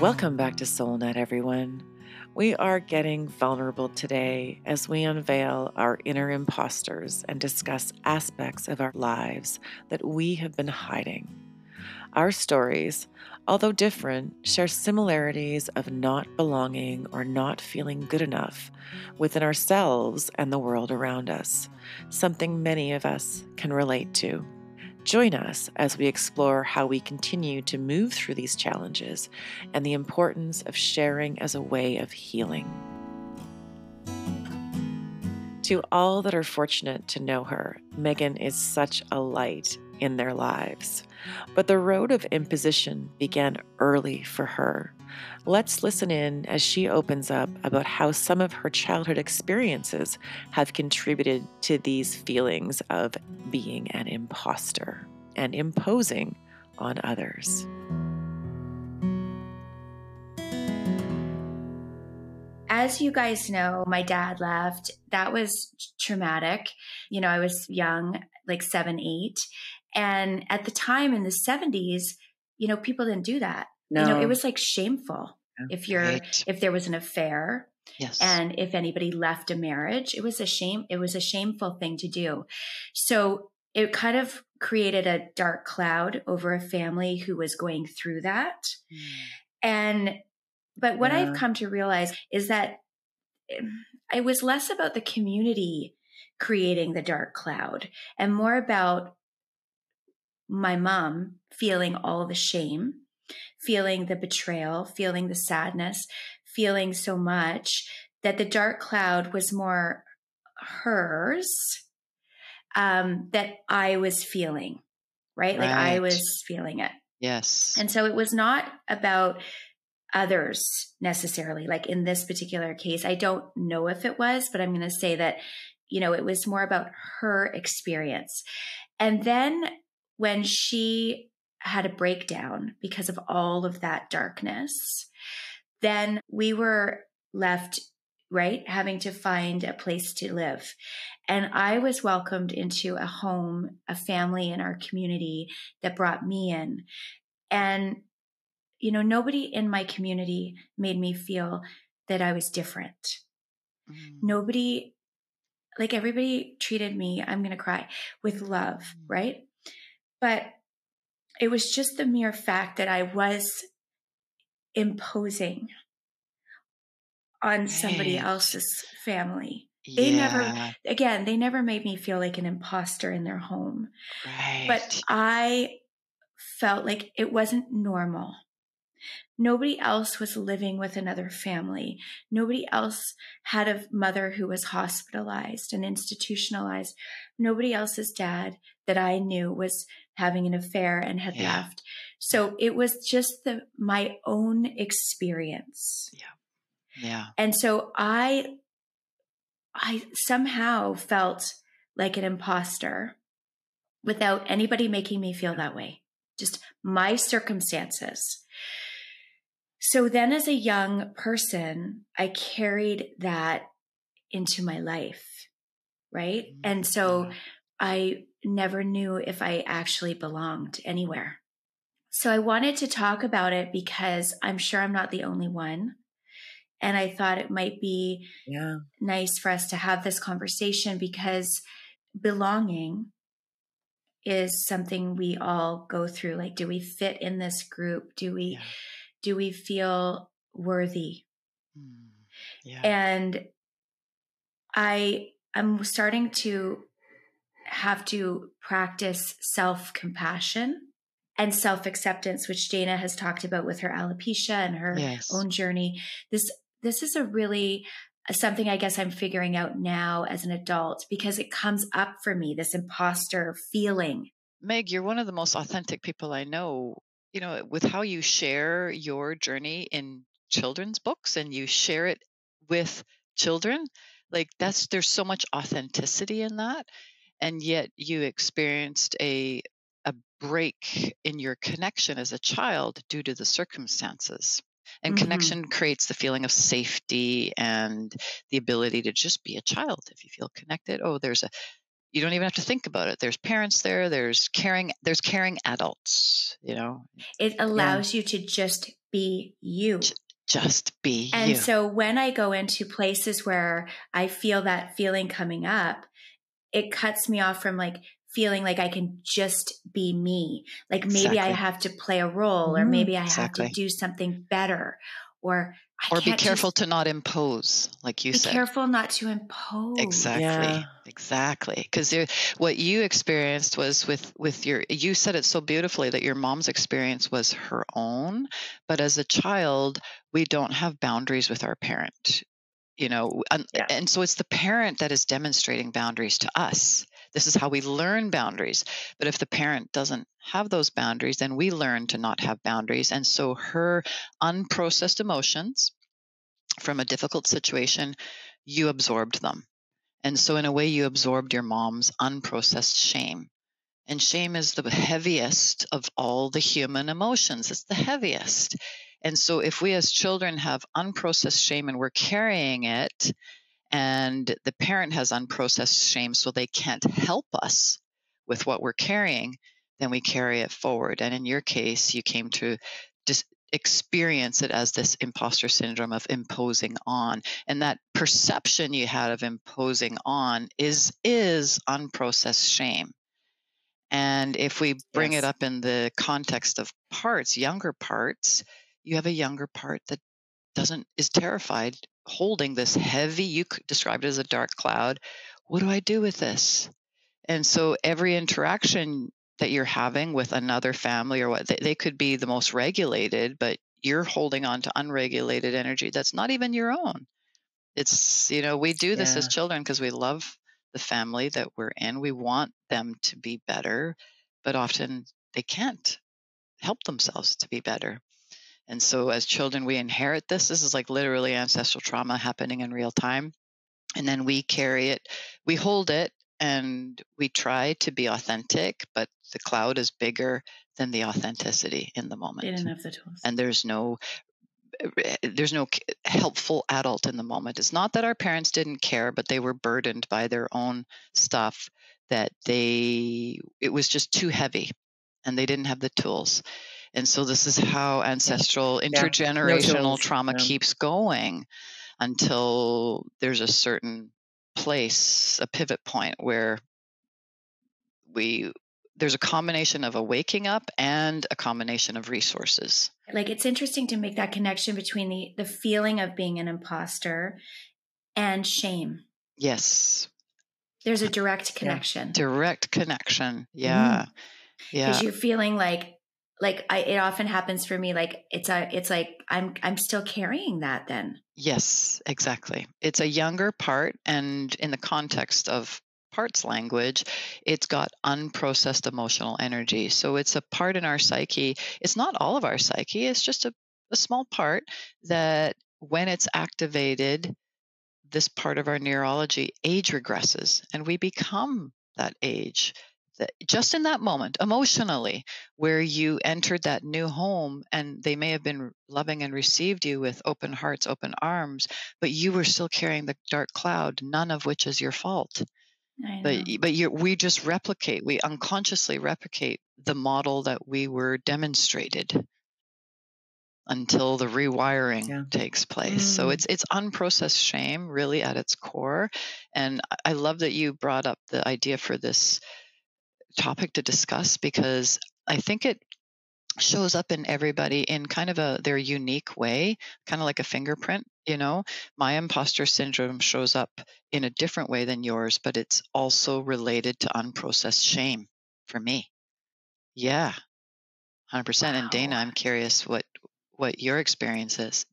Welcome back to SoulNet, everyone. We are getting vulnerable today as we unveil our inner imposters and discuss aspects of our lives that we have been hiding. Our stories, although different, share similarities of not belonging or not feeling good enough within ourselves and the world around us, something many of us can relate to. Join us as we explore how we continue to move through these challenges and the importance of sharing as a way of healing. To all that are fortunate to know her, Megan is such a light in their lives. But the road of imposition began early for her. Let's listen in as she opens up about how some of her childhood experiences have contributed to these feelings of being an imposter and imposing on others. As you guys know, my dad left. That was traumatic. You know, I was young, like seven, eight. And at the time in the 70s, you know, people didn't do that. No. You know, it was like shameful if you're right. if there was an affair. Yes. And if anybody left a marriage, it was a shame it was a shameful thing to do. So it kind of created a dark cloud over a family who was going through that. Mm. And but what yeah. I've come to realize is that it was less about the community creating the dark cloud and more about my mom feeling all the shame, feeling the betrayal, feeling the sadness, feeling so much that the dark cloud was more hers um, that I was feeling, right? right? Like I was feeling it. Yes. And so it was not about others necessarily. Like in this particular case, I don't know if it was, but I'm going to say that, you know, it was more about her experience. And then when she had a breakdown because of all of that darkness, then we were left, right, having to find a place to live. And I was welcomed into a home, a family in our community that brought me in. And, you know, nobody in my community made me feel that I was different. Mm. Nobody, like everybody treated me, I'm going to cry, with love, mm. right? But it was just the mere fact that I was imposing on somebody else's family. They yeah. never, again, they never made me feel like an imposter in their home. Right. But I felt like it wasn't normal. Nobody else was living with another family. Nobody else had a mother who was hospitalized and institutionalized. Nobody else's dad that I knew was having an affair and had yeah. left. So it was just the my own experience. Yeah. Yeah. And so I I somehow felt like an imposter without anybody making me feel that way. Just my circumstances. So then, as a young person, I carried that into my life, right? Mm-hmm. And so I never knew if I actually belonged anywhere. So I wanted to talk about it because I'm sure I'm not the only one. And I thought it might be yeah. nice for us to have this conversation because belonging is something we all go through. Like, do we fit in this group? Do we, yeah. do we feel worthy? Mm. Yeah. And I, I'm starting to have to practice self compassion and self acceptance, which Dana has talked about with her alopecia and her yes. own journey. This this is a really uh, something I guess I'm figuring out now as an adult because it comes up for me, this imposter feeling. Meg, you're one of the most authentic people I know. You know, with how you share your journey in children's books and you share it with children, like that's there's so much authenticity in that. And yet you experienced a a break in your connection as a child due to the circumstances. And mm-hmm. connection creates the feeling of safety and the ability to just be a child if you feel connected. Oh, there's a you don't even have to think about it. There's parents there, there's caring there's caring adults, you know. It allows yeah. you to just be you. Just be and you. so when I go into places where I feel that feeling coming up, it cuts me off from like feeling like I can just be me. Like maybe Exactly. I have to play a role or Mhm. maybe I Exactly. have to do something better or I or be can't just- careful to not impose, like you be said. Be careful not to impose. Exactly. Yeah. Exactly. Because what you experienced was with with your. You said it so beautifully that your mom's experience was her own, but as a child, we don't have boundaries with our parent. You know, and, Yeah. and so it's the parent that is demonstrating boundaries to us. This is how we learn boundaries. But if the parent doesn't have those boundaries, then we learn to not have boundaries. And so her unprocessed emotions from a difficult situation, you absorbed them. And so, in a way, you absorbed your mom's unprocessed shame. And shame is the heaviest of all the human emotions, it's the heaviest. And so, if we as children have unprocessed shame and we're carrying it, and the parent has unprocessed shame, so they can't help us with what we're carrying, then we carry it forward. And in your case, you came to just experience it as this imposter syndrome of imposing on and that perception you had of imposing on is is unprocessed shame and if we bring Yes. it up in the context of parts younger parts you have a younger part that doesn't is terrified holding this heavy you described it as a dark cloud what do i do with this? And so every interaction that you're having with another family or what they, they could be the most regulated but you're holding on to unregulated energy that's not even your own. It's you know we do this as children because we love the family that we're in we want them to be better but often they can't help themselves to be better and so as children we inherit this. This is like literally ancestral trauma happening in real time. And then we carry it we hold it and we try to be authentic but the cloud is bigger than the authenticity in the They moment. didn't have the tools. and there's no eh, there's no helpful adult in the moment. It's not that our parents didn't care but they were burdened by their own stuff that they it was just too heavy and they didn't have the tools and so this is how ancestral Yeah, no intergenerational trauma yeah. keeps going until there's a certain place a pivot point where we there's a combination of a waking up and a combination of resources. Like it's interesting to make that connection between the the feeling of being an imposter and shame. yes. There's a direct connection. direct connection. Yeah. Mm. Yeah. because you're feeling like like I, it often happens for me like it's a it's like i'm i'm still carrying that then. Yes exactly. It's a younger part and in the context of parts language it's got unprocessed emotional energy. So it's a part in our psyche it's not all of our psyche it's just a, a small part that when it's activated this part of our neurology age regresses and we become that age that just in that moment emotionally where you entered that new home and they may have been loving and received you with open hearts open arms but you were still carrying the dark cloud none of which is your fault but but we just replicate we unconsciously replicate the model that we were demonstrated until the rewiring Yeah. takes place so Mm. it's it's unprocessed shame really at its core and i love that you brought up the idea for this topic to discuss because i think it shows up in everybody in kind of a their unique way kind of like a fingerprint you know? My imposter syndrome shows up in a different way than yours but it's also related to unprocessed shame for me. Yeah. 100% and dana i'm curious what what your experience is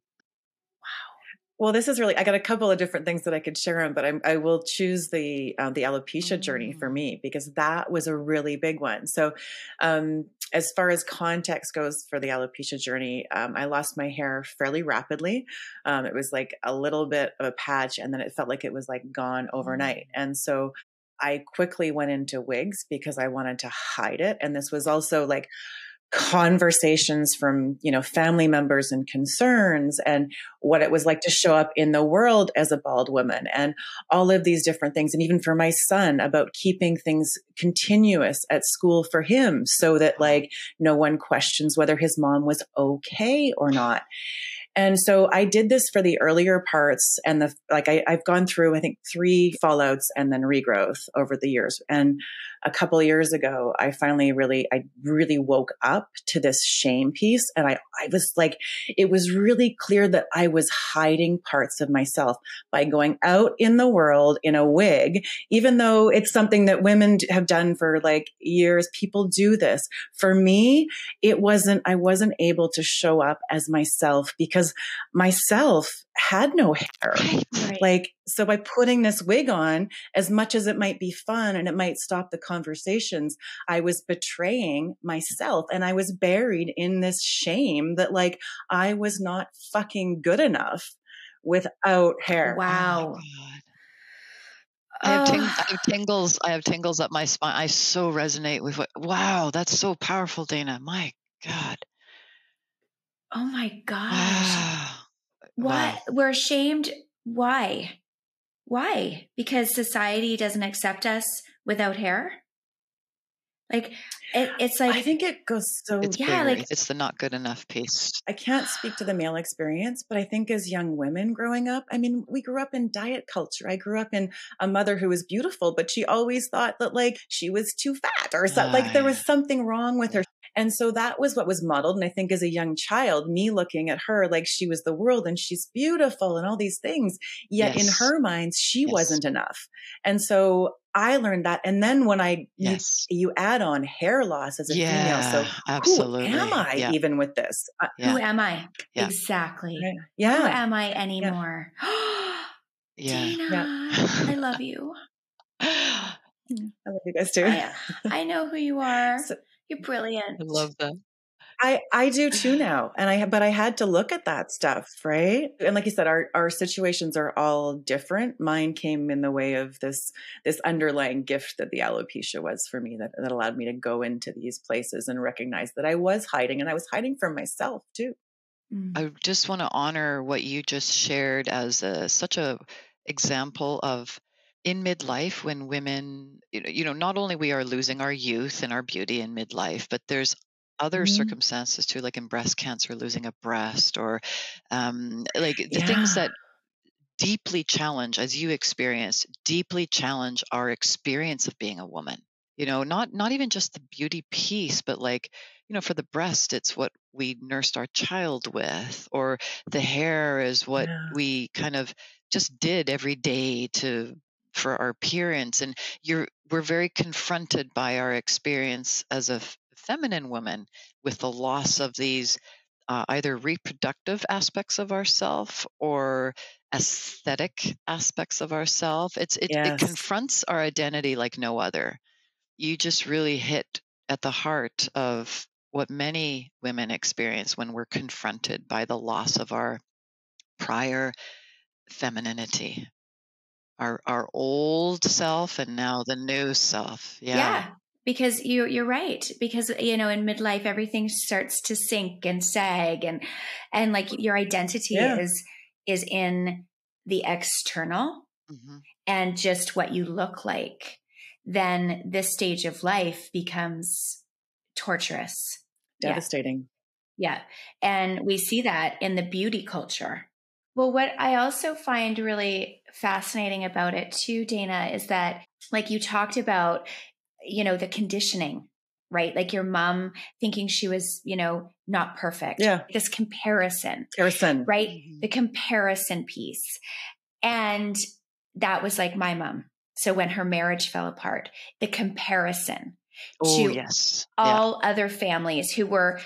Well, this is really, I got a couple of different things that I could share on, but I'm, I will choose the, um, the alopecia journey for Mm. me because that was a really big one. So, um, as far as context goes for the alopecia journey, um, I lost my hair fairly rapidly. Um, it was like a little bit of a patch and then it felt like it was like gone overnight. And so I quickly went into wigs because I wanted to hide it. And this was also like conversations from you know family members and concerns and what it was like to show up in the world as a bald woman and all of these different things and even for my son about keeping things continuous at school for him so that like no one questions whether his mom was okay or not and so I did this for the earlier parts and the, like I, I've gone through, I think three fallouts and then regrowth over the years. And a couple years ago, I finally really, I really woke up to this shame piece. And I, I was like, it was really clear that I was hiding parts of myself by going out in the world in a wig, even though it's something that women have done for like years. People do this. For me, it wasn't, I wasn't able to show up as myself because myself had no hair. Right. Like, so by putting this wig on, as much as it might be fun and it might stop the conversations, I was betraying myself and I was buried in this shame that like I was not fucking good enough without hair. Oh wow. Oh I have, ting- I have, tingles. I have tingles up my spine. I so resonate with what. Wow, that's so powerful, Dana. My God. Oh my gosh. Wow. What? Wow. We're ashamed. Why? Why? Because society doesn't accept us without hair? Like it, it's like I think it goes so it's yeah, bigger. like it's the not good enough piece. I can't speak to the male experience, but I think as young women growing up, I mean, we grew up in diet culture. I grew up in a mother who was beautiful, but she always thought that like she was too fat or something. like there was something wrong with her. And so that was what was modeled. And I think as a young child, me looking at her like she was the world and she's beautiful and all these things. Yet yes. in her mind, she yes. wasn't enough. And so I learned that. And then when I, yes. you, you add on hair loss as a yeah, female. So absolutely. who am I yeah. even with this? Uh, yeah. Who am I? Exactly. Yeah. Who am I anymore? Yeah. Dana, I love you. I love you guys too. I, I know who you are. So, you're brilliant. I love that. I, I do too now. And I, but I had to look at that stuff, right? And like you said, our, our situations are all different. Mine came in the way of this, this underlying gift that the alopecia was for me that, that allowed me to go into these places and recognize that I was hiding and I was hiding from myself too. Mm. I just want to honor what you just shared as a, such a example of in midlife when women you know, you know not only we are losing our youth and our beauty in midlife but there's other mm-hmm. circumstances too like in breast cancer losing a breast or um, like the yeah. things that deeply challenge as you experience deeply challenge our experience of being a woman you know not not even just the beauty piece but like you know for the breast it's what we nursed our child with or the hair is what yeah. we kind of just did every day to for our appearance and you're we're very confronted by our experience as a f- feminine woman with the loss of these uh, either reproductive aspects of ourself or aesthetic aspects of ourself. It's it, yes. it confronts our identity like no other. You just really hit at the heart of what many women experience when we're confronted by the loss of our prior femininity our our old self and now the new self. Yeah. Yeah. Because you you're right. Because you know, in midlife everything starts to sink and sag and and like your identity yeah. is is in the external mm-hmm. and just what you look like. Then this stage of life becomes torturous. Devastating. Yeah. yeah. And we see that in the beauty culture well, what I also find really fascinating about it too, Dana, is that like you talked about, you know, the conditioning, right? Like your mom thinking she was, you know, not perfect. Yeah. This comparison. Comparison. Right? Mm-hmm. The comparison piece. And that was like my mom. So when her marriage fell apart, the comparison oh, to yes. all yeah. other families who were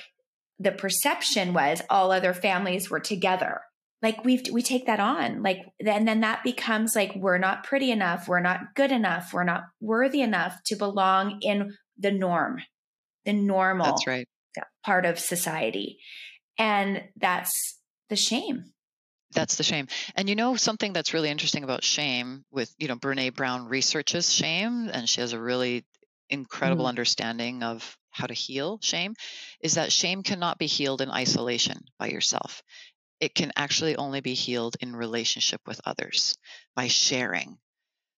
the perception was all other families were together like we we take that on like and then that becomes like we're not pretty enough we're not good enough we're not worthy enough to belong in the norm the normal that's right part of society and that's the shame that's the shame and you know something that's really interesting about shame with you know brene brown researches shame and she has a really incredible mm. understanding of how to heal shame is that shame cannot be healed in isolation by yourself. It can actually only be healed in relationship with others by sharing.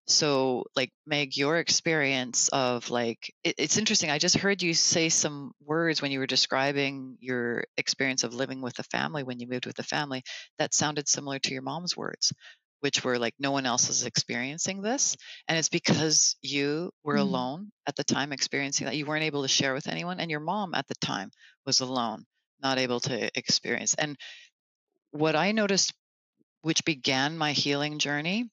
So, like Meg, your experience of like, it, it's interesting. I just heard you say some words when you were describing your experience of living with a family when you moved with a family that sounded similar to your mom's words which were like no one else is experiencing this and it's because you were mm alone at the time experiencing that you weren't able to share with anyone and your mom at the time was alone not able to experience and what i noticed which began my healing journey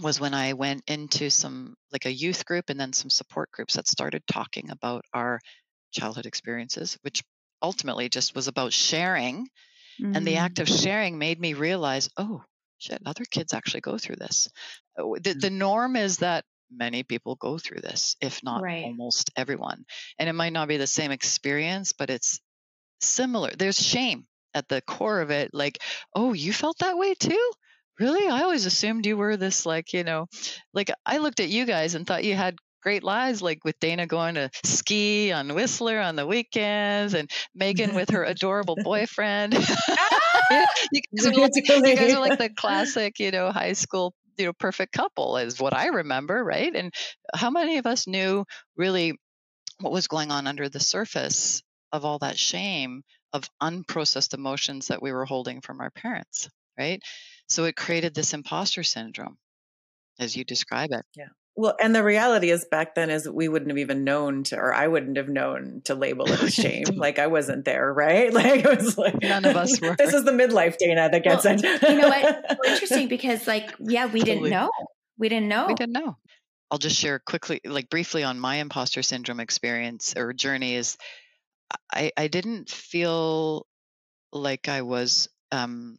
was when i went into some like a youth group and then some support groups that started talking about our childhood experiences which ultimately just was about sharing mm and the act of mm. sharing made me realize oh shit, other kids actually go through this. Uh, the, the norm is that many people go through this, if not right. almost everyone. And it might not be the same experience, but it's similar. There's shame at the core of it. Like, oh, you felt that way too? Really? I always assumed you were this, like, you know, like I looked at you guys and thought you had great lives, like with Dana going to ski on Whistler on the weekends and Megan with her adorable boyfriend. you, guys are like, you guys are like the classic, you know, high school you know perfect couple is what i remember right and how many of us knew really what was going on under the surface of all that shame of unprocessed emotions that we were holding from our parents right so it created this imposter syndrome as you describe it yeah well, and the reality is back then is we wouldn't have even known to, or I wouldn't have known to label it as shame. like I wasn't there, right? Like it was like none of us were. This is the midlife Dana that gets well, it. you know what? interesting because like, yeah, we totally. didn't know. We didn't know. We didn't know. I'll just share quickly, like briefly on my imposter syndrome experience or journey is I, I didn't feel like I was um,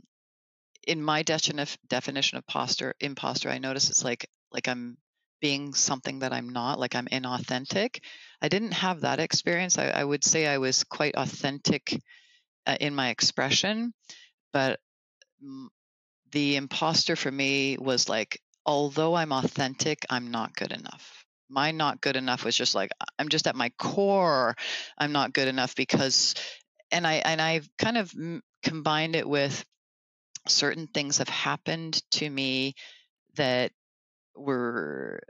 in my definition definition of posture imposter. I notice it's like like I'm being something that I'm not, like I'm inauthentic. I didn't have that experience. I, I would say I was quite authentic uh, in my expression, but the imposter for me was like, although I'm authentic, I'm not good enough. My not good enough was just like I'm just at my core, I'm not good enough because, and I and I've kind of combined it with certain things have happened to me that were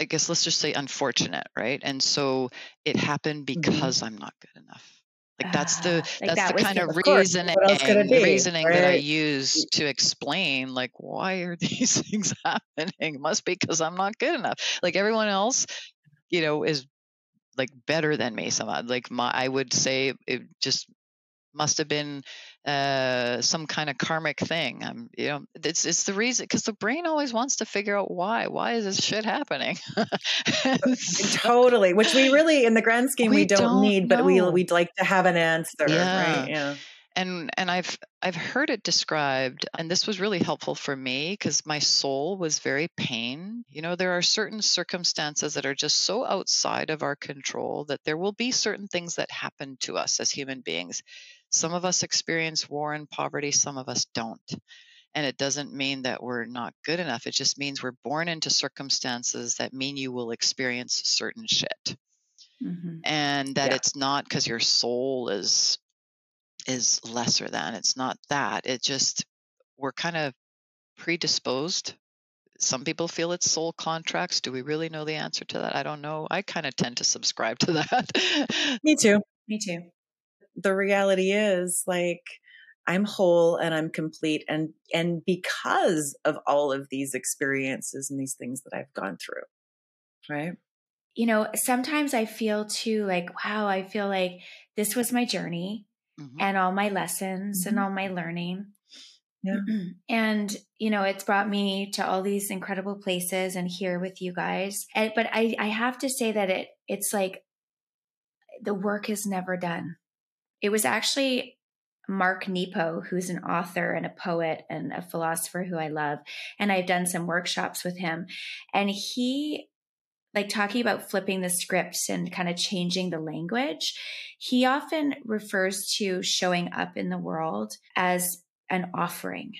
I guess let's just say unfortunate, right? And so it happened mm-hmm. because mm-hmm. I'm not good enough. Like that's the ah, like that's that the kind of reasoning reasoning right? that I use to explain like why are these things happening? must be because I'm not good enough. Like everyone else, you know, is like better than me. Some like my I would say it just must have been uh, some kind of karmic thing. Um, you know, it's it's the reason because the brain always wants to figure out why. Why is this shit happening? totally. Which we really, in the grand scheme, we, we don't, don't, need, know. but we we'd like to have an answer, yeah. right? Yeah. And and I've I've heard it described, and this was really helpful for me because my soul was very pain. You know, there are certain circumstances that are just so outside of our control that there will be certain things that happen to us as human beings some of us experience war and poverty, some of us don't. And it doesn't mean that we're not good enough. It just means we're born into circumstances that mean you will experience certain shit. Mm-hmm. And that yeah. it's not because your soul is is lesser than. It's not that. It just we're kind of predisposed some people feel it's soul contracts. Do we really know the answer to that? I don't know. I kind of tend to subscribe to that. Me too. Me too the reality is like I'm whole and I'm complete and and because of all of these experiences and these things that I've gone through. Right? You know, sometimes I feel too like wow, I feel like this was my journey mm-hmm. and all my lessons mm-hmm. and all my learning. Yeah. And you know, it's brought me to all these incredible places and here with you guys. And but I I have to say that it it's like the work is never done it was actually Mark Nepo, who's an author and a poet and a philosopher who I love. And I've done some workshops with him. And he, like talking about flipping the scripts and kind of changing the language, he often refers to showing up in the world as an offering.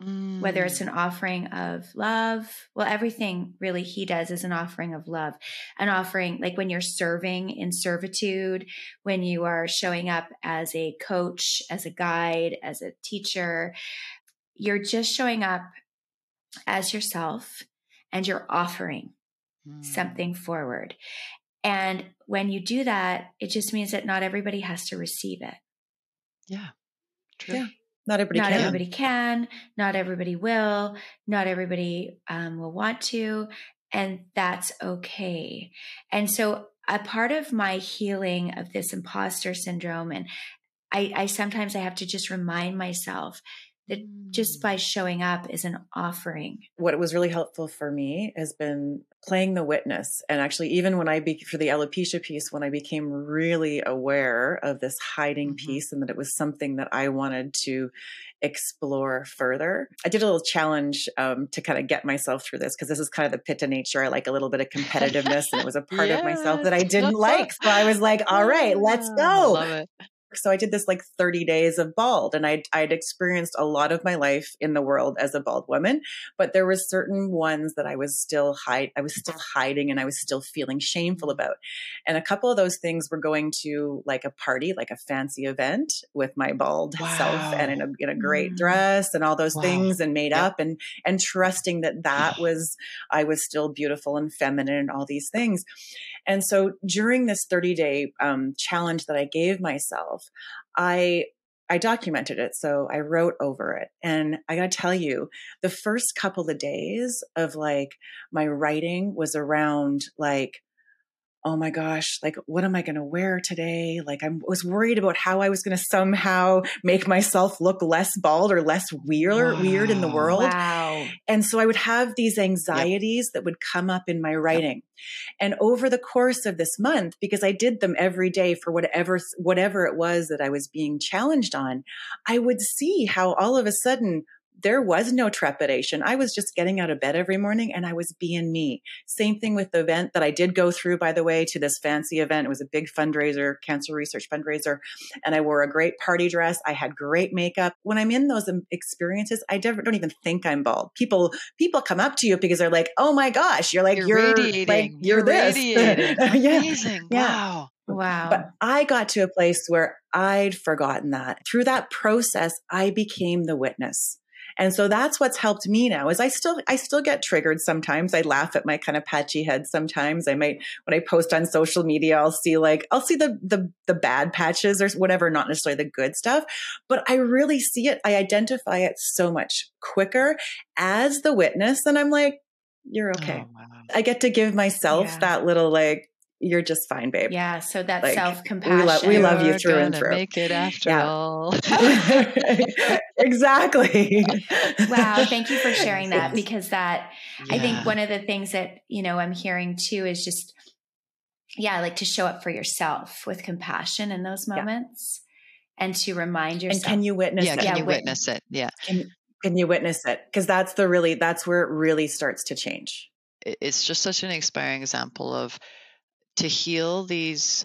Mm. Whether it's an Mm. offering of love, well, everything really he does is an offering of love. An offering, like when you're serving in servitude, when you are showing up as a coach, as a guide, as a teacher, you're just showing up as yourself and you're offering Mm. something forward. And when you do that, it just means that not everybody has to receive it. Yeah. True. Yeah. Not everybody not can. everybody can, not everybody will, not everybody um, will want to, and that's okay. And so, a part of my healing of this imposter syndrome, and I, I sometimes I have to just remind myself that just Mm. by showing up is an offering. what was really helpful for me has been playing the witness and actually even when i be for the alopecia piece when i became really aware of this hiding Mhm. piece and that it was something that i wanted to explore further i did a little challenge um, to kind of get myself through this because this is kind of the pitta nature i like a little bit of competitiveness and it was a part of myself that i didn't like so i was like all right let's go Love it. So I did this like 30 days of bald and I'd, I'd experienced a lot of my life in the world as a bald woman, but there was certain ones that I was still hide, I was still hiding and I was still feeling shameful about. And a couple of those things were going to like a party, like a fancy event with my bald self and in a, in a great Mm. dress and all those Wow. things and made Yep. up and, and trusting that that was, I was still beautiful and feminine and all these things. And so during this 30 day um, challenge that I gave myself, I I documented it. So I wrote over it. And I got to tell you, the first couple of days of like my writing was around like, oh my gosh, like, what am I going to wear today? Like, I was worried about how I was going to somehow make myself look less bald or less weird, weird in the world. Wow. And so I would have these anxieties that would come up in my writing. And over the course of this month, because I did them every day for whatever whatever it was that I was being challenged on, I would see how all of a sudden there was no trepidation. I was just getting out of bed every morning and I was being me. Same thing with the event that I did go through, by the way, to this fancy event. It was a big fundraiser, cancer research fundraiser. And I wore a great party dress. I had great makeup. When I'm in those um, experiences, I never, don't even think I'm bald. People, people come up to you because they're like, oh my gosh, you're like, You're, you're, radiating. like, you're, this. radiating. yeah. Amazing. Yeah. Wow. Wow. But I got to a place where I'd forgotten that. Through that process, I became the witness. And so that's what's helped me now is I still I still get triggered sometimes. I laugh at my kind of patchy head sometimes. I might when I post on social media, I'll see like I'll see the the the bad patches or whatever, not necessarily the good stuff, but I really see it. I identify it so much quicker as the witness and I'm like you're okay. Oh, wow. I get to give myself Yeah. that little like you're just fine, babe. yeah. So that Like, self we compassion. we love you through and through. Make it after Yeah. all. exactly. wow. Thank you for sharing that because that I think one of the things that, you know, I'm hearing too is just, yeah, like to show up for yourself with compassion in those Yeah. moments and to remind yourself. and can you witness it? yeah, it? can Yeah, you wit- witness it? Yeah. Can you witness it? Because that's the really that's where it really starts to change. It's just such an inspiring example of to heal these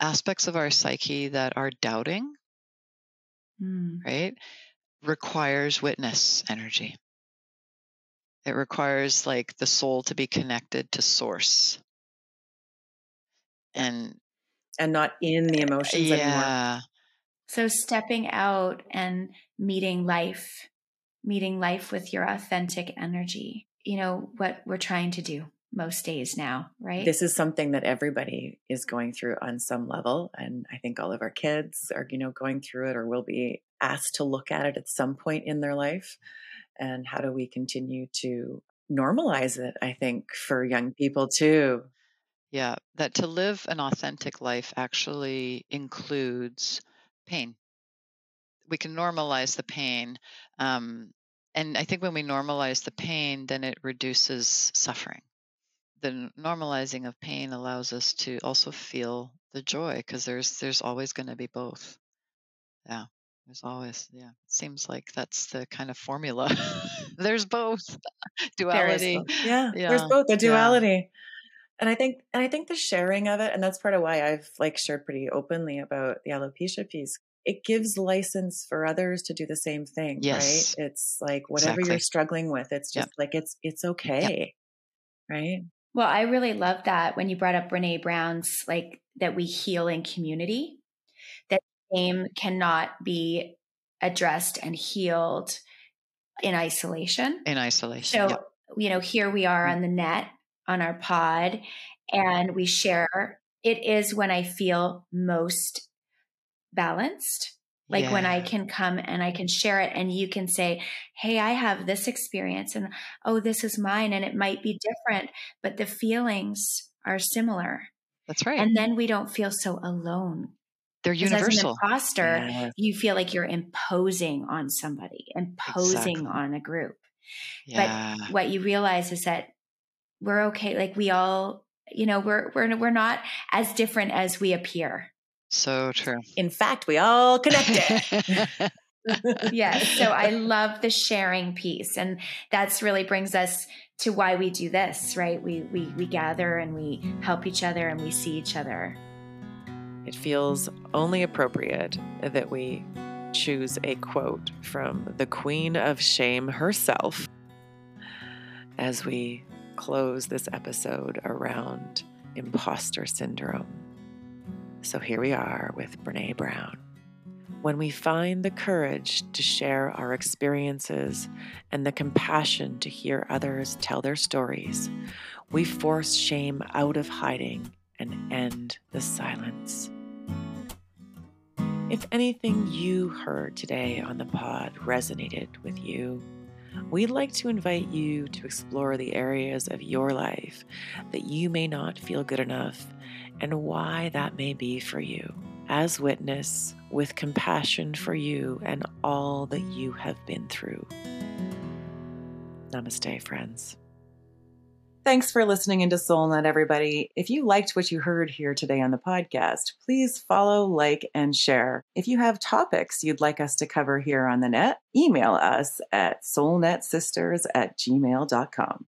aspects of our psyche that are doubting, Mm, right? Requires witness energy. It requires like the soul to be connected to source. And And not in the emotions anymore. yeah, So stepping out and meeting life, meeting life with your authentic energy, you know, what we're trying to do most days now, right? This is something that everybody is going through on some level. And I think all of our kids are, you know, going through it or will be asked to look at it at some point in their life. And how do we continue to normalize it? I think for young people too. yeah, that to live an authentic life actually includes pain. We can normalize the pain. Um, and I think when we normalize the pain, then it reduces suffering. The normalizing of pain allows us to also feel the joy because there's there's always going to be both. Yeah, there's always yeah. It seems like that's the kind of formula. there's both There duality. both. Yeah, Yeah, there's both the yeah. duality. And I think and I think the sharing of it, and that's part of why I've like shared pretty openly about the alopecia piece. it gives license for others to do the same thing, Yes. right? It's like whatever you're struggling with, it's Yep. just like it's it's okay, right? Well, I really love that when you brought up Brene Brown's like that we heal in community, that shame cannot be addressed and healed in isolation. In isolation. So, Yep. you know, here we are mm-hmm. on the net on our pod and we share. It is when I feel most balanced. Like when I can come and I can share it and you can say, Hey, I have this experience and oh, this is mine. And it might be different, but the feelings are similar. That's right. And then we don't feel so alone. They're 'Cause As an imposter, Yes. you feel like you're imposing on somebody, imposing Exactly. on a group Yeah. what you realize is that we're okay like we all you know we're we're we're not as different as we appear So true. In fact, we all connected. yes. so i love the sharing piece and that's really brings us to why we do this right we we we gather and we help each other and we see each other it feels only appropriate that we choose a quote from the Queen of Shame herself as we close this episode around imposter syndrome. So here we are with Brene Brown. When we find the courage to share our experiences and the compassion to hear others tell their stories, we force shame out of hiding and end the silence. If anything you heard today on the pod resonated with you, we'd like to invite you to explore the areas of your life that you may not feel good enough and why that may be for you, as witness with compassion for you and all that you have been through. Namaste, friends. Thanks for listening into SoulNet, everybody. If you liked what you heard here today on the podcast, please follow, like, and share. If you have topics you'd like us to cover here on the net, email us at soulnetsisters at gmail.com.